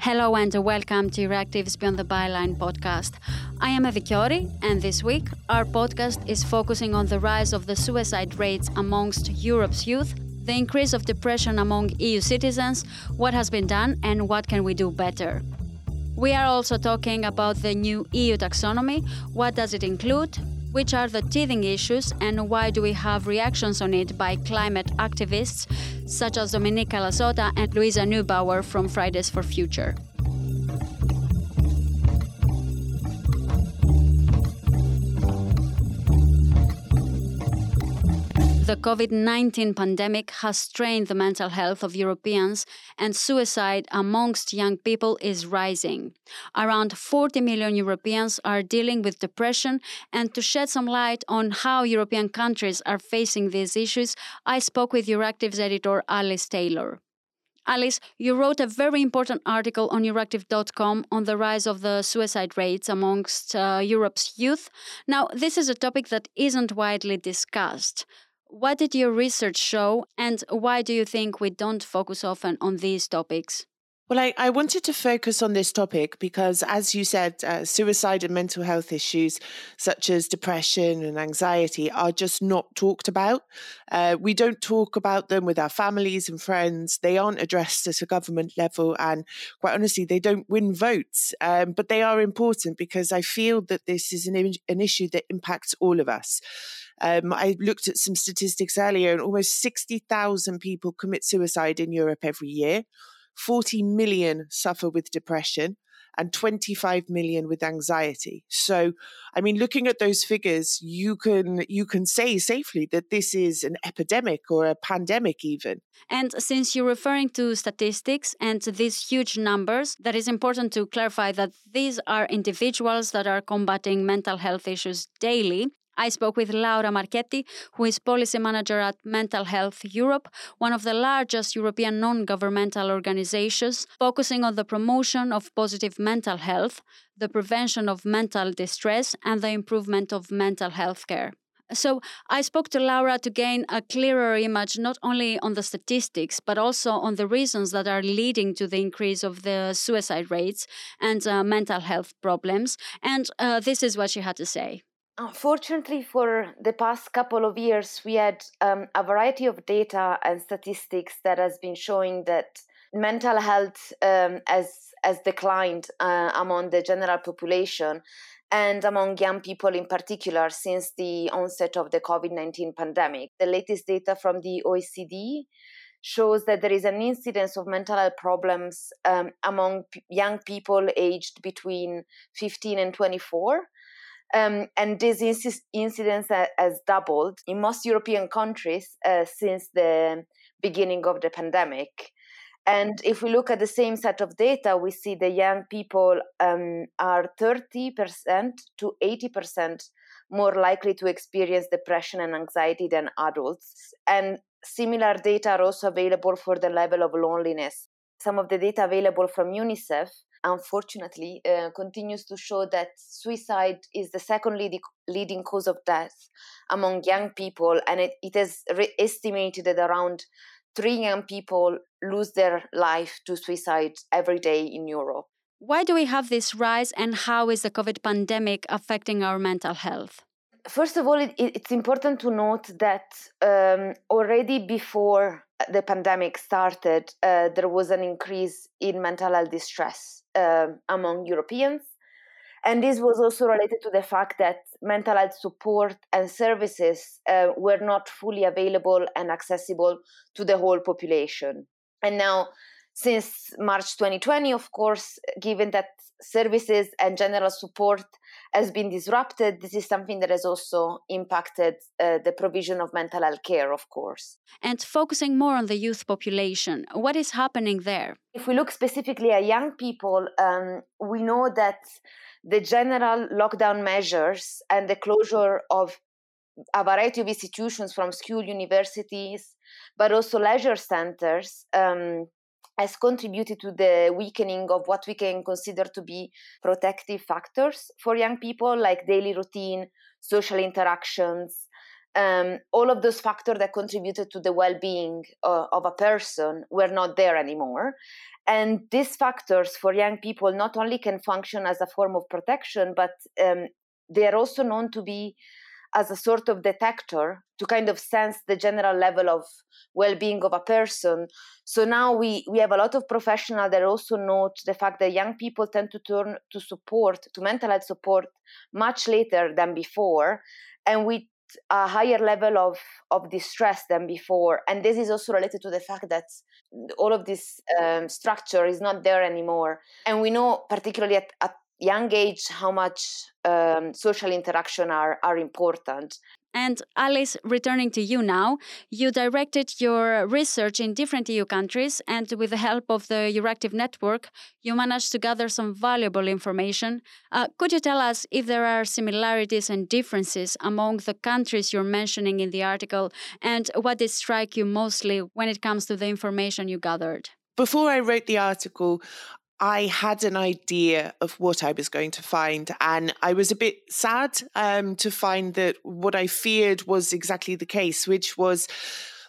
Hello and welcome to Euractiv's Beyond the Byline podcast. I am Evi Kiorri, and this week our podcast is focusing on the rise of the suicide rates amongst Europe's youth, the increase of depression among EU citizens, what has been done, and what can we do better. We are also talking about the new EU taxonomy, what does it include, which are the teething issues, and why do we have reactions on it by climate activists such as Dominika Lasota and Luisa Neubauer from Fridays for Future. The COVID 19 pandemic has strained the mental health of Europeans, and suicide amongst young people is rising. Around 40 million Europeans are dealing with depression, and to shed some light on how European countries are facing these issues, I spoke with Euractiv's editor Alice Taylor. Alice, you wrote a very important article on Euractiv.com on the rise of the suicide rates amongst uh, Europe's youth. Now, this is a topic that isn't widely discussed. What did your research show, and why do you think we don't focus often on these topics? Well, I, I wanted to focus on this topic because, as you said, uh, suicide and mental health issues such as depression and anxiety are just not talked about. Uh, we don't talk about them with our families and friends. They aren't addressed at a government level. And quite honestly, they don't win votes. Um, but they are important because I feel that this is an, an issue that impacts all of us. Um, I looked at some statistics earlier, and almost 60,000 people commit suicide in Europe every year. 40 million suffer with depression and 25 million with anxiety. So, I mean, looking at those figures, you can you can say safely that this is an epidemic or a pandemic even. And since you're referring to statistics and these huge numbers, that is important to clarify that these are individuals that are combating mental health issues daily I spoke with Laura Marchetti, who is policy manager at Mental Health Europe, one of the largest European non governmental organizations focusing on the promotion of positive mental health, the prevention of mental distress, and the improvement of mental health care. So I spoke to Laura to gain a clearer image not only on the statistics, but also on the reasons that are leading to the increase of the suicide rates and uh, mental health problems. And uh, this is what she had to say. Unfortunately, for the past couple of years, we had um, a variety of data and statistics that has been showing that mental health um, has has declined uh, among the general population and among young people in particular since the onset of the COVID 19 pandemic. The latest data from the OECD shows that there is an incidence of mental health problems um, among p- young people aged between 15 and 24 um, and this inc- incidence has doubled in most European countries uh, since the beginning of the pandemic. And if we look at the same set of data, we see the young people um, are 30% to 80% more likely to experience depression and anxiety than adults. And similar data are also available for the level of loneliness. Some of the data available from UNICEF unfortunately, uh, continues to show that suicide is the second leading, leading cause of death among young people, and it, it is re- estimated that around three young people lose their life to suicide every day in Europe. Why do we have this rise, and how is the COVID pandemic affecting our mental health? First of all, it, it's important to note that um, already before the pandemic started, uh, there was an increase in mental health distress uh, among Europeans. And this was also related to the fact that mental health support and services uh, were not fully available and accessible to the whole population. And now, since March 2020, of course, given that services and general support has been disrupted, this is something that has also impacted uh, the provision of mental health care, of course. And focusing more on the youth population, what is happening there? If we look specifically at young people, um, we know that the general lockdown measures and the closure of a variety of institutions from school, universities, but also leisure centers um, has contributed to the weakening of what we can consider to be protective factors for young people, like daily routine, social interactions, um, all of those factors that contributed to the well-being uh, of a person were not there anymore. And these factors for young people not only can function as a form of protection but um, they are also known to be as a sort of detector to kind of sense the general level of well-being of a person. So now we we have a lot of professionals that also note the fact that young people tend to turn to support to mental health support much later than before and with a higher level of of distress than before. And this is also related to the fact that all of this um, structure is not there anymore. And we know particularly at, at young age how much um, social interaction are, are important and Alice, returning to you now, you directed your research in different EU countries, and with the help of the Euractiv network, you managed to gather some valuable information. Uh, could you tell us if there are similarities and differences among the countries you're mentioning in the article, and what did strike you mostly when it comes to the information you gathered? Before I wrote the article, I had an idea of what I was going to find, and I was a bit sad um, to find that what I feared was exactly the case, which was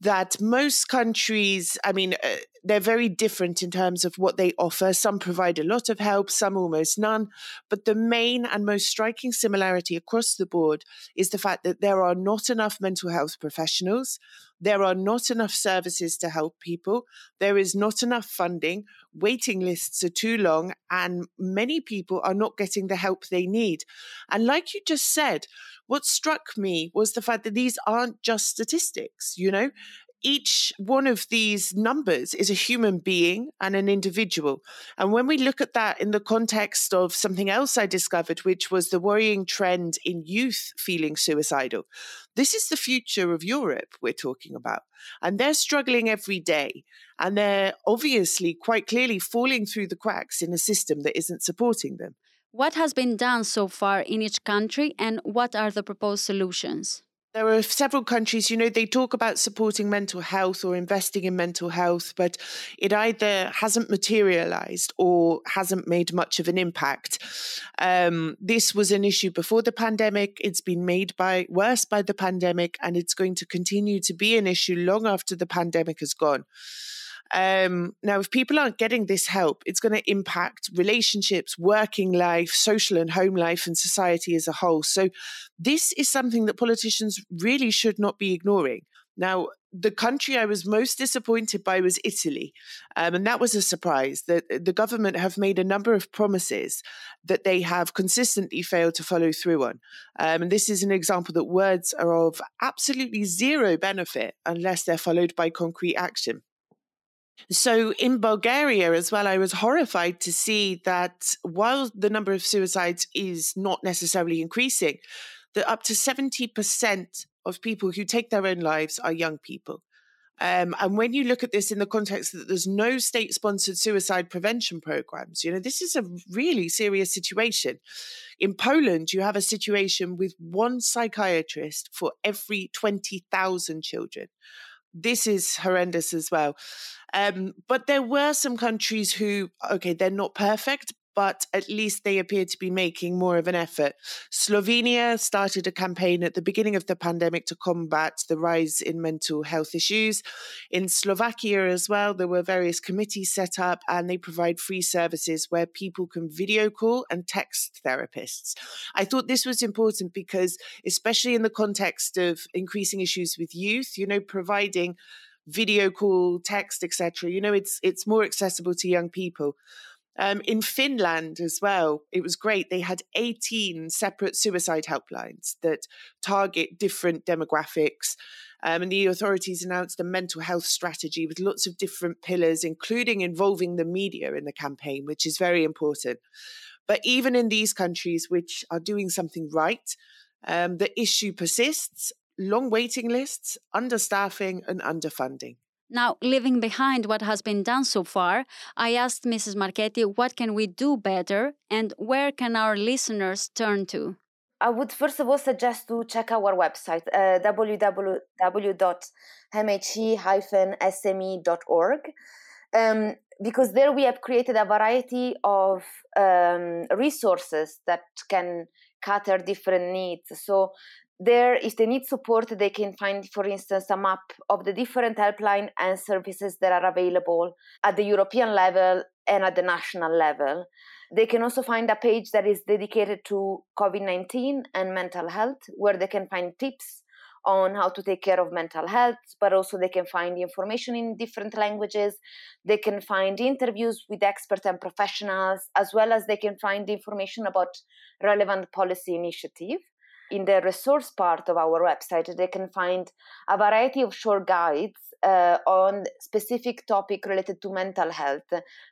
that most countries, I mean, uh, they're very different in terms of what they offer. Some provide a lot of help, some almost none. But the main and most striking similarity across the board is the fact that there are not enough mental health professionals. There are not enough services to help people. There is not enough funding. Waiting lists are too long, and many people are not getting the help they need. And like you just said, what struck me was the fact that these aren't just statistics, you know? Each one of these numbers is a human being and an individual. And when we look at that in the context of something else I discovered, which was the worrying trend in youth feeling suicidal, this is the future of Europe we're talking about. And they're struggling every day. And they're obviously quite clearly falling through the cracks in a system that isn't supporting them. What has been done so far in each country, and what are the proposed solutions? There are several countries, you know, they talk about supporting mental health or investing in mental health, but it either hasn't materialized or hasn't made much of an impact. Um, this was an issue before the pandemic. It's been made by worse by the pandemic, and it's going to continue to be an issue long after the pandemic has gone. Um, now, if people aren't getting this help, it's going to impact relationships, working life, social and home life, and society as a whole. So, this is something that politicians really should not be ignoring. Now, the country I was most disappointed by was Italy. Um, and that was a surprise that the government have made a number of promises that they have consistently failed to follow through on. Um, and this is an example that words are of absolutely zero benefit unless they're followed by concrete action. So in Bulgaria as well, I was horrified to see that while the number of suicides is not necessarily increasing, that up to 70% of people who take their own lives are young people. Um, and when you look at this in the context that there's no state sponsored suicide prevention programs, you know, this is a really serious situation. In Poland, you have a situation with one psychiatrist for every 20,000 children this is horrendous as well. Um, but there were some countries who, okay, they're not perfect, but at least they appear to be making more of an effort. Slovenia started a campaign at the beginning of the pandemic to combat the rise in mental health issues. In Slovakia as well, there were various committees set up and they provide free services where people can video call and text therapists. I thought this was important because, especially in the context of increasing issues with youth, you know, providing video call, text, etc. You know, it's it's more accessible to young people. Um, in Finland as well, it was great. They had 18 separate suicide helplines that target different demographics. Um, and the authorities announced a mental health strategy with lots of different pillars, including involving the media in the campaign, which is very important. But even in these countries which are doing something right, um, the issue persists long waiting lists, understaffing, and underfunding. Now, leaving behind what has been done so far, I asked Mrs. Marchetti what can we do better and where can our listeners turn to? I would first of all suggest to check our website, uh, www.mhe-sme.org, um, because there we have created a variety of um, resources that can cater different needs. So there, if they need support, they can find, for instance, a map of the different helpline and services that are available at the European level and at the national level. They can also find a page that is dedicated to COVID 19 and mental health, where they can find tips on how to take care of mental health, but also they can find information in different languages. They can find interviews with experts and professionals, as well as they can find information about relevant policy initiative. In the resource part of our website, they can find a variety of short guides uh, on specific topic related to mental health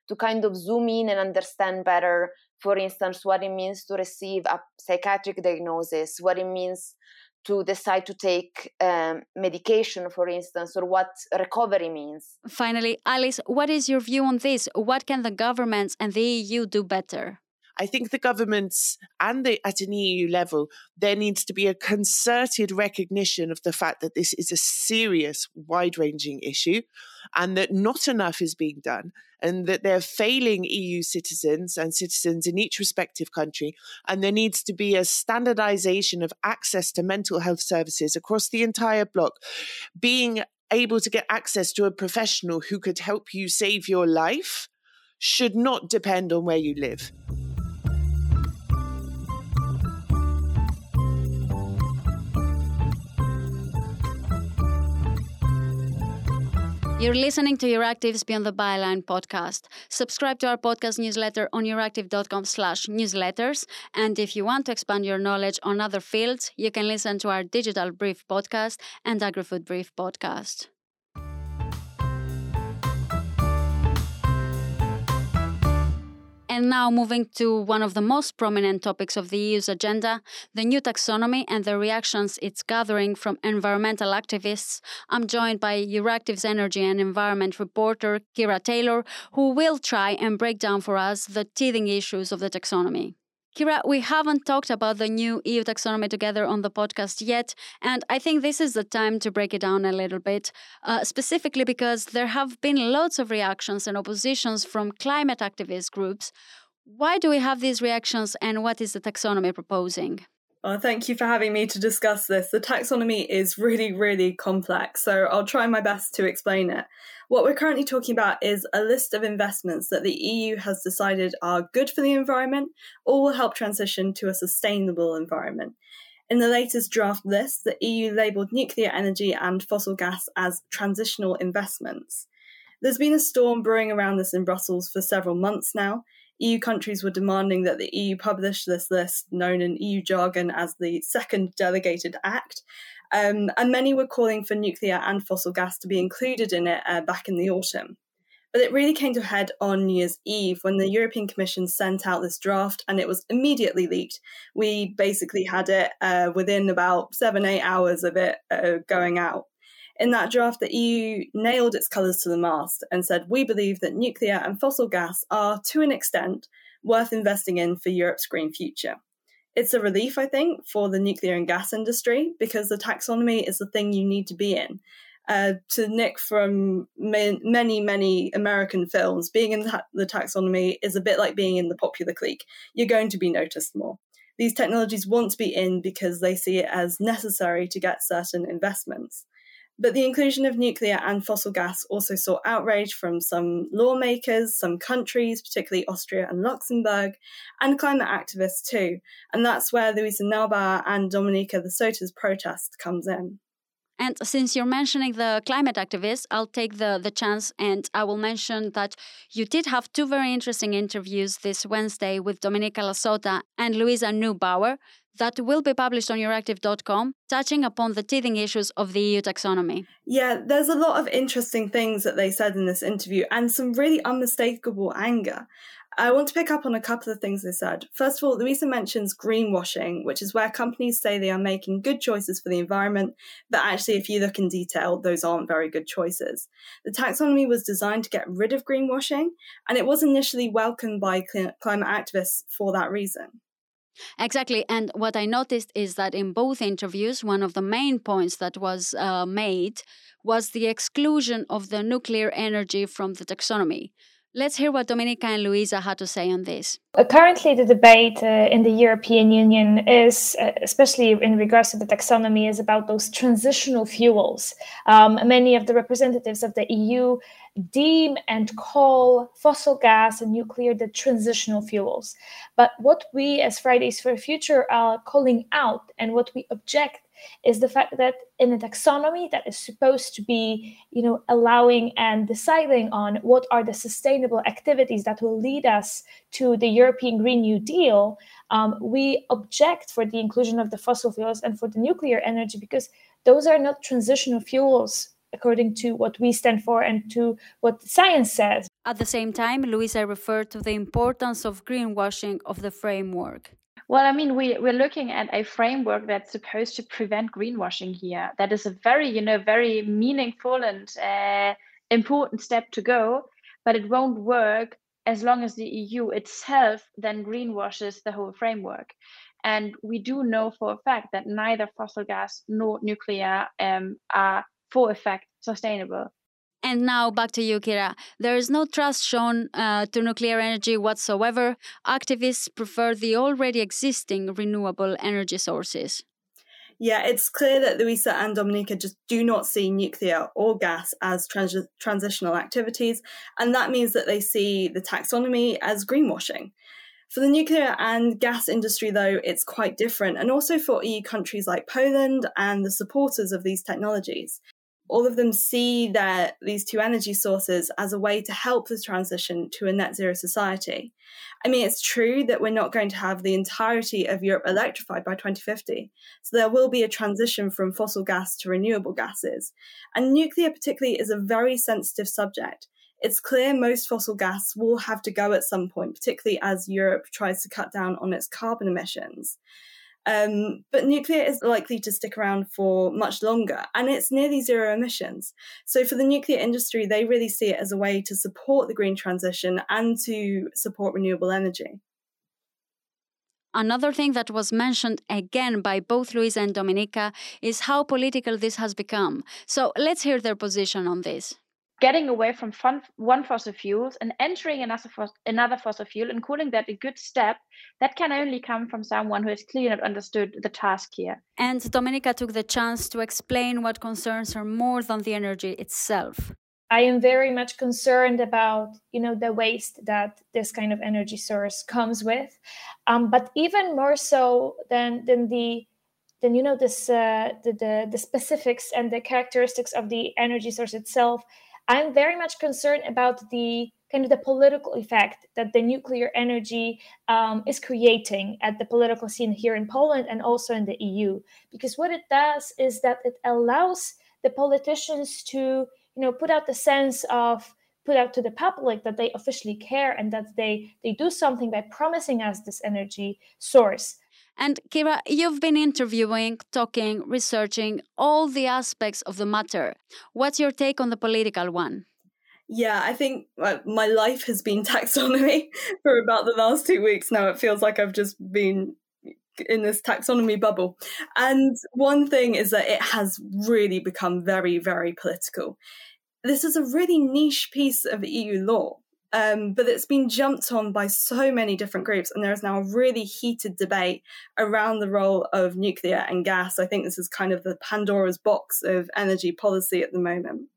to kind of zoom in and understand better for instance what it means to receive a psychiatric diagnosis what it means to decide to take um, medication, for instance, or what recovery means. Finally, Alice, what is your view on this? What can the governments and the EU do better? I think the governments and the, at an EU level, there needs to be a concerted recognition of the fact that this is a serious, wide ranging issue and that not enough is being done and that they're failing EU citizens and citizens in each respective country. And there needs to be a standardization of access to mental health services across the entire bloc, being able to get access to a professional who could help you save your life should not depend on where you live. You're listening to Euractiv's Beyond the Byline podcast. Subscribe to our podcast newsletter on euractiv.com slash newsletters. And if you want to expand your knowledge on other fields, you can listen to our Digital Brief podcast and AgriFood Brief podcast. And now, moving to one of the most prominent topics of the EU's agenda the new taxonomy and the reactions it's gathering from environmental activists. I'm joined by Euractiv's energy and environment reporter, Kira Taylor, who will try and break down for us the teething issues of the taxonomy. Kira, we haven't talked about the new EU taxonomy together on the podcast yet, and I think this is the time to break it down a little bit, uh, specifically because there have been lots of reactions and oppositions from climate activist groups. Why do we have these reactions, and what is the taxonomy proposing? Well, thank you for having me to discuss this. The taxonomy is really, really complex, so I'll try my best to explain it. What we're currently talking about is a list of investments that the EU has decided are good for the environment or will help transition to a sustainable environment. In the latest draft list, the EU labelled nuclear energy and fossil gas as transitional investments. There's been a storm brewing around this in Brussels for several months now, EU countries were demanding that the EU publish this list, known in EU jargon as the Second Delegated Act. Um, and many were calling for nuclear and fossil gas to be included in it uh, back in the autumn. But it really came to a head on New Year's Eve when the European Commission sent out this draft and it was immediately leaked. We basically had it uh, within about seven, eight hours of it uh, going out. In that draft, the EU nailed its colours to the mast and said, We believe that nuclear and fossil gas are, to an extent, worth investing in for Europe's green future. It's a relief, I think, for the nuclear and gas industry because the taxonomy is the thing you need to be in. Uh, to nick from many, many American films, being in the taxonomy is a bit like being in the popular clique. You're going to be noticed more. These technologies want to be in because they see it as necessary to get certain investments. But the inclusion of nuclear and fossil gas also saw outrage from some lawmakers, some countries, particularly Austria and Luxembourg, and climate activists too. And that's where Luisa Neubauer and Dominika Lasota's protest comes in. And since you're mentioning the climate activists, I'll take the, the chance and I will mention that you did have two very interesting interviews this Wednesday with Dominika Lasota and Luisa Neubauer that will be published on euractiv.com, touching upon the teething issues of the EU taxonomy. Yeah, there's a lot of interesting things that they said in this interview and some really unmistakable anger. I want to pick up on a couple of things they said. First of all, Luisa mentions greenwashing, which is where companies say they are making good choices for the environment, but actually, if you look in detail, those aren't very good choices. The taxonomy was designed to get rid of greenwashing, and it was initially welcomed by climate activists for that reason. Exactly. And what I noticed is that in both interviews, one of the main points that was uh, made was the exclusion of the nuclear energy from the taxonomy. Let's hear what Dominika and Luisa had to say on this. Currently, the debate uh, in the European Union is, uh, especially in regards to the taxonomy, is about those transitional fuels. Um, many of the representatives of the EU deem and call fossil gas and nuclear the transitional fuels. But what we as Fridays for Future are calling out and what we object is the fact that in a taxonomy that is supposed to be you know allowing and deciding on what are the sustainable activities that will lead us to the european green new deal um, we object for the inclusion of the fossil fuels and for the nuclear energy because those are not transitional fuels according to what we stand for and to what science says. At the same time, Luisa referred to the importance of greenwashing of the framework. Well, I mean, we, we're looking at a framework that's supposed to prevent greenwashing here. That is a very, you know, very meaningful and uh, important step to go, but it won't work as long as the EU itself then greenwashes the whole framework. And we do know for a fact that neither fossil gas nor nuclear um, are, for effect, sustainable. And now back to you, Kira. There is no trust shown uh, to nuclear energy whatsoever. Activists prefer the already existing renewable energy sources. Yeah, it's clear that Luisa and Dominika just do not see nuclear or gas as trans- transitional activities, and that means that they see the taxonomy as greenwashing. For the nuclear and gas industry, though, it's quite different, and also for EU countries like Poland and the supporters of these technologies all of them see that these two energy sources as a way to help the transition to a net zero society. I mean, it's true that we're not going to have the entirety of Europe electrified by 2050. So there will be a transition from fossil gas to renewable gases. And nuclear, particularly, is a very sensitive subject. It's clear most fossil gas will have to go at some point, particularly as Europe tries to cut down on its carbon emissions. Um, but nuclear is likely to stick around for much longer and it's nearly zero emissions. So, for the nuclear industry, they really see it as a way to support the green transition and to support renewable energy. Another thing that was mentioned again by both Luisa and Dominika is how political this has become. So let's hear their position on this getting away from fun, one fossil fuels and entering another, another fossil fuel and calling that a good step, that can only come from someone who has clearly not understood the task here. And Dominika took the chance to explain what concerns her more than the energy itself. I am very much concerned about, you know, the waste that this kind of energy source comes with, um, but even more so than than the than you know this uh, the, the the specifics and the characteristics of the energy source itself I'm very much concerned about the kind of the political effect that the nuclear energy um, is creating at the political scene here in Poland and also in the EU. Because what it does is that it allows the politicians to, you know, put out the sense of put out to the public that they officially care and that they they do something by promising us this energy source and Kira, you've been interviewing, talking, researching all the aspects of the matter. What's your take on the political one? Yeah, I think uh, my life has been taxonomy for about the last two weeks now. It feels like I've just been in this taxonomy bubble. And one thing is that it has really become very, very political. This is a really niche piece of EU law. Um, but it's been jumped on by so many different groups, and there is now a really heated debate around the role of nuclear and gas. I think this is kind of the Pandora's box of energy policy at the moment.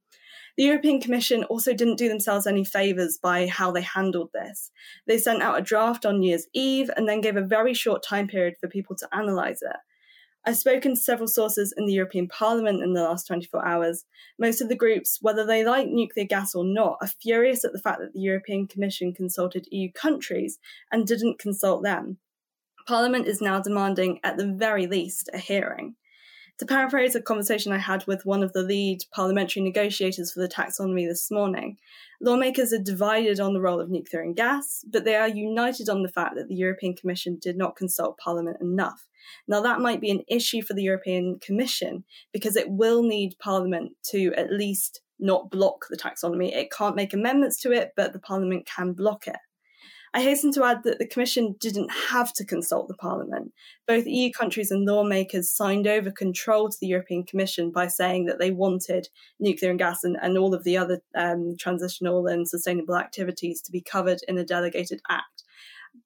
The European Commission also didn't do themselves any favours by how they handled this. They sent out a draft on New Year's Eve and then gave a very short time period for people to analyse it. I've spoken to several sources in the European Parliament in the last 24 hours. Most of the groups, whether they like nuclear gas or not, are furious at the fact that the European Commission consulted EU countries and didn't consult them. Parliament is now demanding, at the very least, a hearing. To paraphrase a conversation I had with one of the lead parliamentary negotiators for the taxonomy this morning, lawmakers are divided on the role of nuclear and gas, but they are united on the fact that the European Commission did not consult Parliament enough now, that might be an issue for the European Commission because it will need Parliament to at least not block the taxonomy. It can't make amendments to it, but the Parliament can block it. I hasten to add that the Commission didn't have to consult the Parliament. Both EU countries and lawmakers signed over control to the European Commission by saying that they wanted nuclear and gas and, and all of the other um, transitional and sustainable activities to be covered in a delegated act.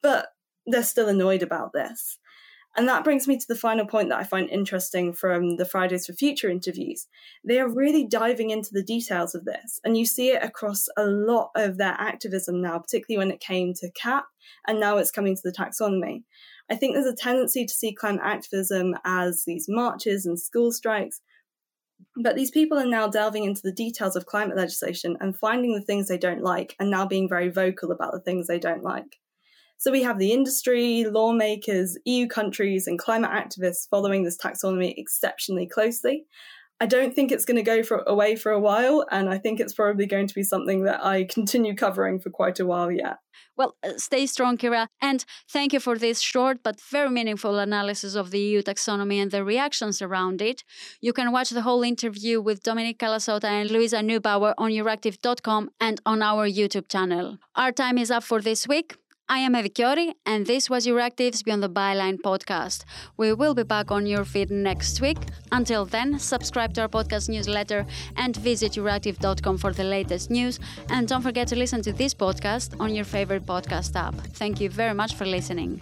But they're still annoyed about this. And that brings me to the final point that I find interesting from the Fridays for Future interviews. They are really diving into the details of this, and you see it across a lot of their activism now, particularly when it came to CAP, and now it's coming to the taxonomy. I think there's a tendency to see climate activism as these marches and school strikes, but these people are now delving into the details of climate legislation and finding the things they don't like, and now being very vocal about the things they don't like. So we have the industry, lawmakers, EU countries, and climate activists following this taxonomy exceptionally closely. I don't think it's going to go for, away for a while, and I think it's probably going to be something that I continue covering for quite a while yet. Well, uh, stay strong, Kira, and thank you for this short but very meaningful analysis of the EU taxonomy and the reactions around it. You can watch the whole interview with Dominika Lasota and Luisa Neubauer on euractiv.com and on our YouTube channel. Our time is up for this week. I am Evi Kiorri, and this was Euractiv's Beyond the Byline podcast. We will be back on your feed next week. Until then, subscribe to our podcast newsletter and visit euractiv.com for the latest news. And don't forget to listen to this podcast on your favorite podcast app. Thank you very much for listening.